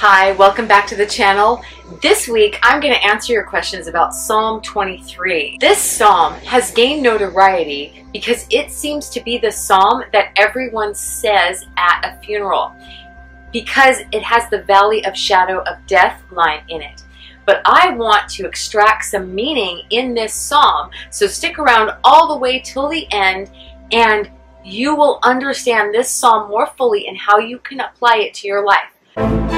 Hi, welcome back to the channel. This week I'm going to answer your questions about Psalm 23. This psalm has gained notoriety because it seems to be the psalm that everyone says at a funeral because it has the valley of shadow of death line in it. But I want to extract some meaning in this psalm, so stick around all the way till the end and you will understand this psalm more fully and how you can apply it to your life.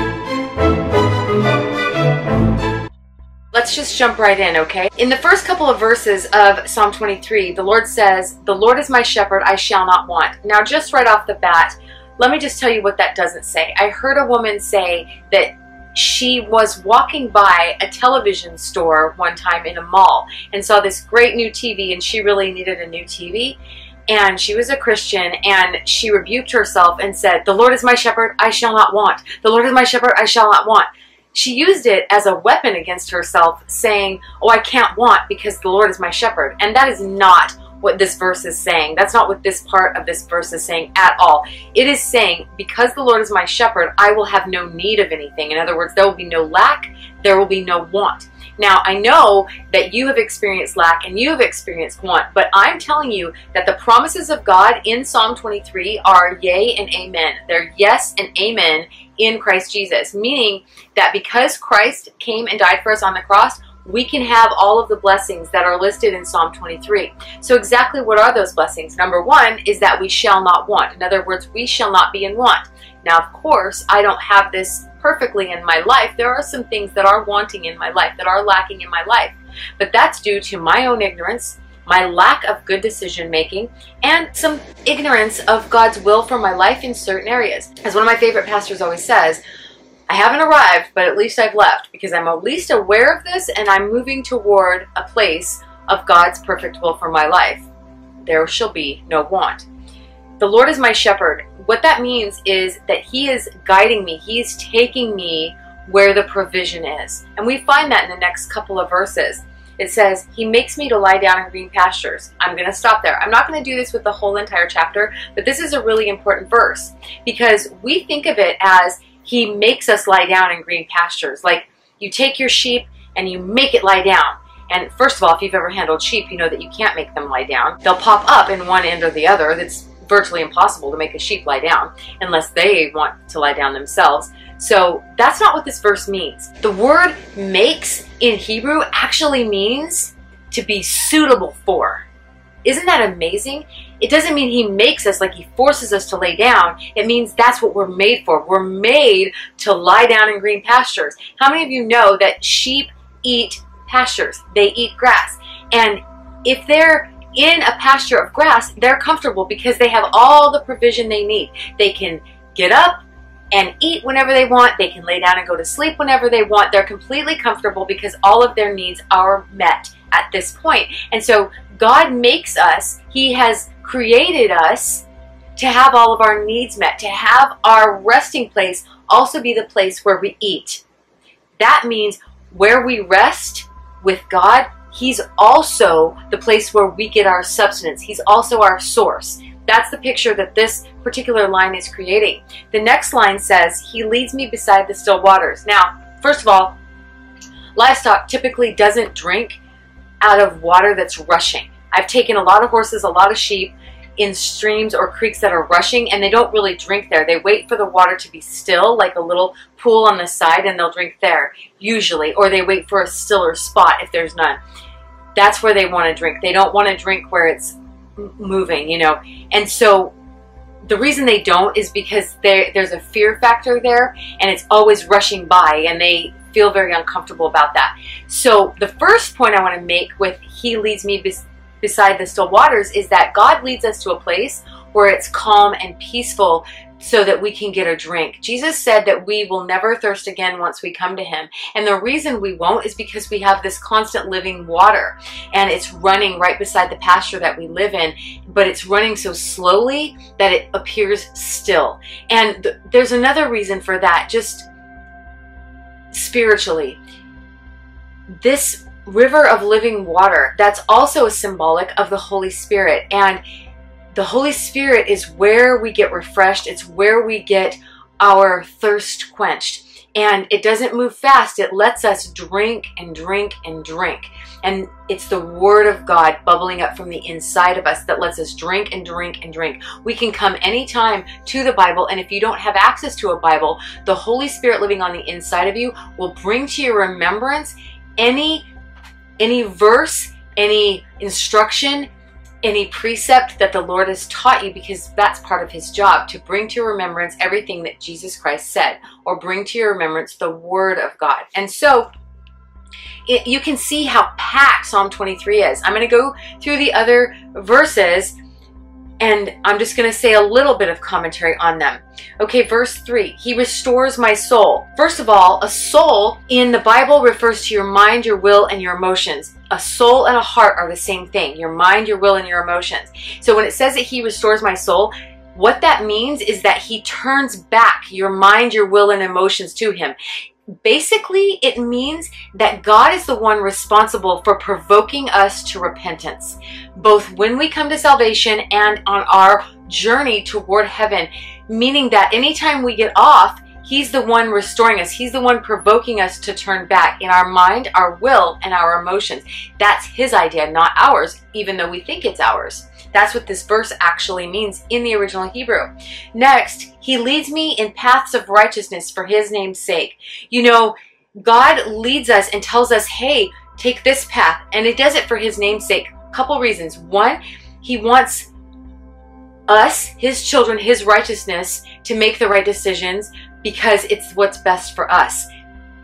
Let's just jump right in, okay? In the first couple of verses of Psalm 23, the Lord says, The Lord is my shepherd, I shall not want. Now, just right off the bat, let me just tell you what that doesn't say. I heard a woman say that she was walking by a television store one time in a mall and saw this great new TV, and she really needed a new TV. And she was a Christian, and she rebuked herself and said, The Lord is my shepherd, I shall not want. The Lord is my shepherd, I shall not want she used it as a weapon against herself, saying, Oh, I can't want because the Lord is my shepherd. And that is not what this verse is saying. That's not what this part of this verse is saying at all. It is saying, Because the Lord is my shepherd, I will have no need of anything. In other words, there will be no lack, there will be no want. Now, I know that you have experienced lack and you have experienced want, but I'm telling you that the promises of God in Psalm 23 are yea and amen. They're yes and amen in Christ Jesus, meaning that because Christ came and died for us on the cross, we can have all of the blessings that are listed in Psalm 23. So, exactly what are those blessings? Number one is that we shall not want. In other words, we shall not be in want. Now, of course, I don't have this perfectly in my life. There are some things that are wanting in my life, that are lacking in my life. But that's due to my own ignorance, my lack of good decision making, and some ignorance of God's will for my life in certain areas. As one of my favorite pastors always says, I haven't arrived, but at least I've left because I'm at least aware of this and I'm moving toward a place of God's perfect will for my life. There shall be no want. The Lord is my shepherd. What that means is that He is guiding me, He is taking me where the provision is. And we find that in the next couple of verses. It says, He makes me to lie down in green pastures. I'm going to stop there. I'm not going to do this with the whole entire chapter, but this is a really important verse because we think of it as he makes us lie down in green pastures. Like you take your sheep and you make it lie down. And first of all, if you've ever handled sheep, you know that you can't make them lie down. They'll pop up in one end or the other. That's virtually impossible to make a sheep lie down unless they want to lie down themselves. So that's not what this verse means. The word makes in Hebrew actually means to be suitable for. Isn't that amazing? It doesn't mean he makes us like he forces us to lay down. It means that's what we're made for. We're made to lie down in green pastures. How many of you know that sheep eat pastures? They eat grass. And if they're in a pasture of grass, they're comfortable because they have all the provision they need. They can get up and eat whenever they want. They can lay down and go to sleep whenever they want. They're completely comfortable because all of their needs are met at this point. And so God makes us, He has created us to have all of our needs met, to have our resting place also be the place where we eat. That means where we rest with God, He's also the place where we get our substance. He's also our source. That's the picture that this particular line is creating. The next line says, He leads me beside the still waters. Now, first of all, livestock typically doesn't drink out of water that's rushing. I've taken a lot of horses, a lot of sheep in streams or creeks that are rushing and they don't really drink there. They wait for the water to be still, like a little pool on the side, and they'll drink there, usually. Or they wait for a stiller spot if there's none. That's where they want to drink. They don't want to drink where it's moving, you know. And so the reason they don't is because there's a fear factor there and it's always rushing by and they feel very uncomfortable about that. So the first point I want to make with He leads me bes- beside the still waters is that God leads us to a place where it's calm and peaceful so that we can get a drink. Jesus said that we will never thirst again once we come to Him. And the reason we won't is because we have this constant living water and it's running right beside the pasture that we live in, but it's running so slowly that it appears still. And th- there's another reason for that, just spiritually. This river of living water, that's also a symbolic of the Holy Spirit. And the Holy Spirit is where we get refreshed, it's where we get our thirst quenched. and it doesn't move fast. It lets us drink and drink and drink. And it's the Word of God bubbling up from the inside of us that lets us drink and drink and drink. We can come anytime to the Bible, and if you don't have access to a Bible, the Holy Spirit living on the inside of you will bring to your remembrance any any verse, any instruction, any precept that the Lord has taught you because that's part of his job to bring to your remembrance everything that Jesus Christ said or bring to your remembrance the word of God. And so it, you can see how packed Psalm 23 is. I'm going to go through the other verses and I'm just going to say a little bit of commentary on them. Okay, verse 3 He restores my soul. First of all, a soul in the Bible refers to your mind, your will, and your emotions. A soul and a heart are the same thing your mind, your will, and your emotions. So when it says that He restores my soul, what that means is that He turns back your mind, your will, and emotions to Him basically it means that God is the one responsible for provoking us to repentance, both when we come to salvation and on our journey toward heaven. Meaning that anytime we get off, He's the one restoring us. He's the one provoking us to turn back in our mind, our will, and our emotions. That's His idea, not ours, even though we think it's ours. That's what this verse actually means in the original Hebrew. Next, he leads me in paths of righteousness for his name's sake. You know, God leads us and tells us, hey, take this path. And it does it for his name's sake. Couple reasons. One, he wants us, his children, his righteousness to make the right decisions because it's what's best for us.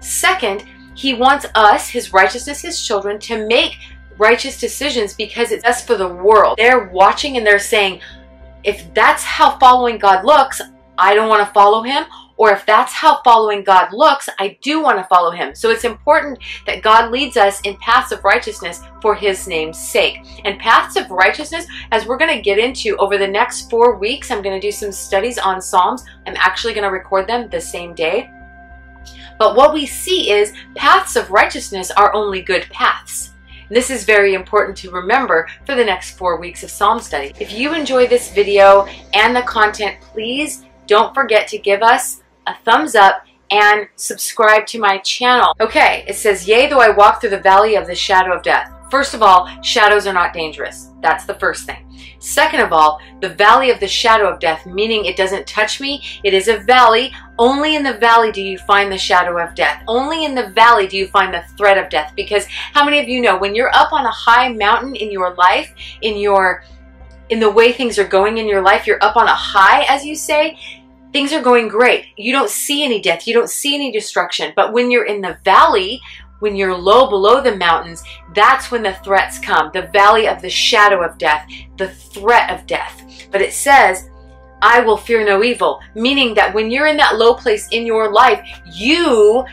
Second, he wants us, his righteousness, his children, to make righteous decisions because it's best for the world. They're watching and they're saying, if that's how following God looks, I don't want to follow him. Or if that's how following God looks, I do want to follow him. So it's important that God leads us in paths of righteousness for his name's sake. And paths of righteousness, as we're going to get into over the next four weeks, I'm going to do some studies on Psalms. I'm actually going to record them the same day. But what we see is paths of righteousness are only good paths. This is very important to remember for the next four weeks of Psalm study. If you enjoy this video and the content, please don't forget to give us a thumbs up and subscribe to my channel. Okay, it says, Yea, though I walk through the valley of the shadow of death. First of all, shadows are not dangerous. That's the first thing. Second of all, the valley of the shadow of death, meaning it doesn't touch me. It is a valley. Only in the valley do you find the shadow of death. Only in the valley do you find the threat of death. Because how many of you know when you're up on a high mountain in your life, in your in the way things are going in your life, you're up on a high, as you say, things are going great. You don't see any death, you don't see any destruction. But when you're in the valley, when you're low below the mountains, that's when the threats come. The valley of the shadow of death, the threat of death. But it says, I will fear no evil, meaning that when you're in that low place in your life, you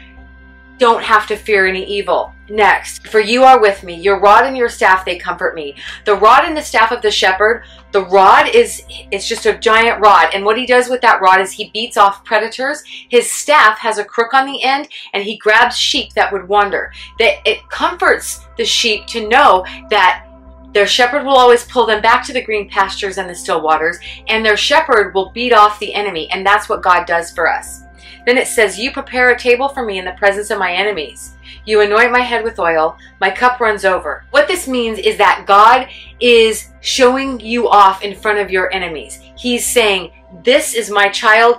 don't have to fear any evil. Next, for you are with me, your rod and your staff, they comfort me. The rod and the staff of the shepherd, the rod is, it's just a giant rod. And what he does with that rod is he beats off predators. His staff has a crook on the end and he grabs sheep that would wander. That it comforts the sheep to know that their shepherd will always pull them back to the green pastures and the still waters, and their shepherd will beat off the enemy. And that's what God does for us. Then it says, You prepare a table for me in the presence of my enemies. You anoint my head with oil, my cup runs over. What this means is that God is showing you off in front of your enemies. He's saying, This is my child,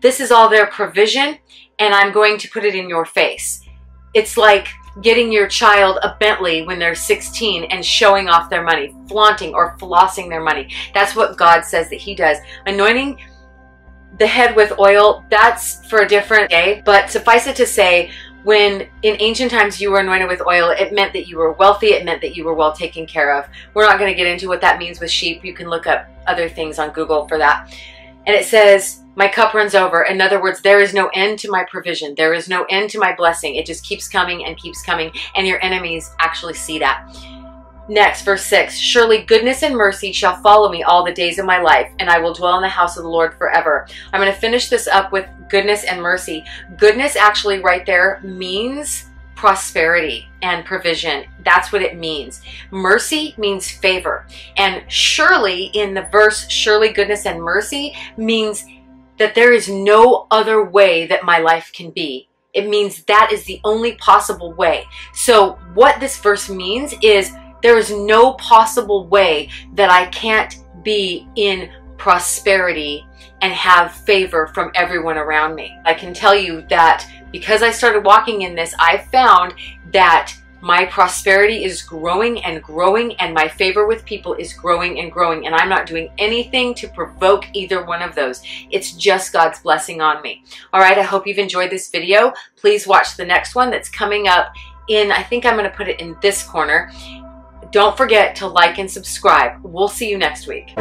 this is all their provision, and I'm going to put it in your face. It's like getting your child a Bentley when they're 16 and showing off their money, flaunting or flossing their money. That's what God says that He does. Anointing the head with oil, that's for a different day. But suffice it to say, when in ancient times you were anointed with oil, it meant that you were wealthy, it meant that you were well taken care of. We're not going to get into what that means with sheep. You can look up other things on Google for that. And it says, My cup runs over. In other words, there is no end to my provision. There is no end to my blessing. It just keeps coming and keeps coming. And your enemies actually see that. Next, verse 6 Surely goodness and mercy shall follow me all the days of my life, and I will dwell in the house of the Lord forever. I'm going to finish this up with goodness and mercy. Goodness, actually, right there, means prosperity and provision. That's what it means. Mercy means favor. And surely, in the verse, surely goodness and mercy means that there is no other way that my life can be. It means that is the only possible way. So, what this verse means is there is no possible way that I can't be in prosperity and have favor from everyone around me. I can tell you that because I started walking in this, I found that my prosperity is growing and growing and my favor with people is growing and growing and I'm not doing anything to provoke either one of those. It's just God's blessing on me. All right, I hope you've enjoyed this video. Please watch the next one that's coming up in, I think I'm going to put it in this corner. Don't forget to like and subscribe. We'll see you next week.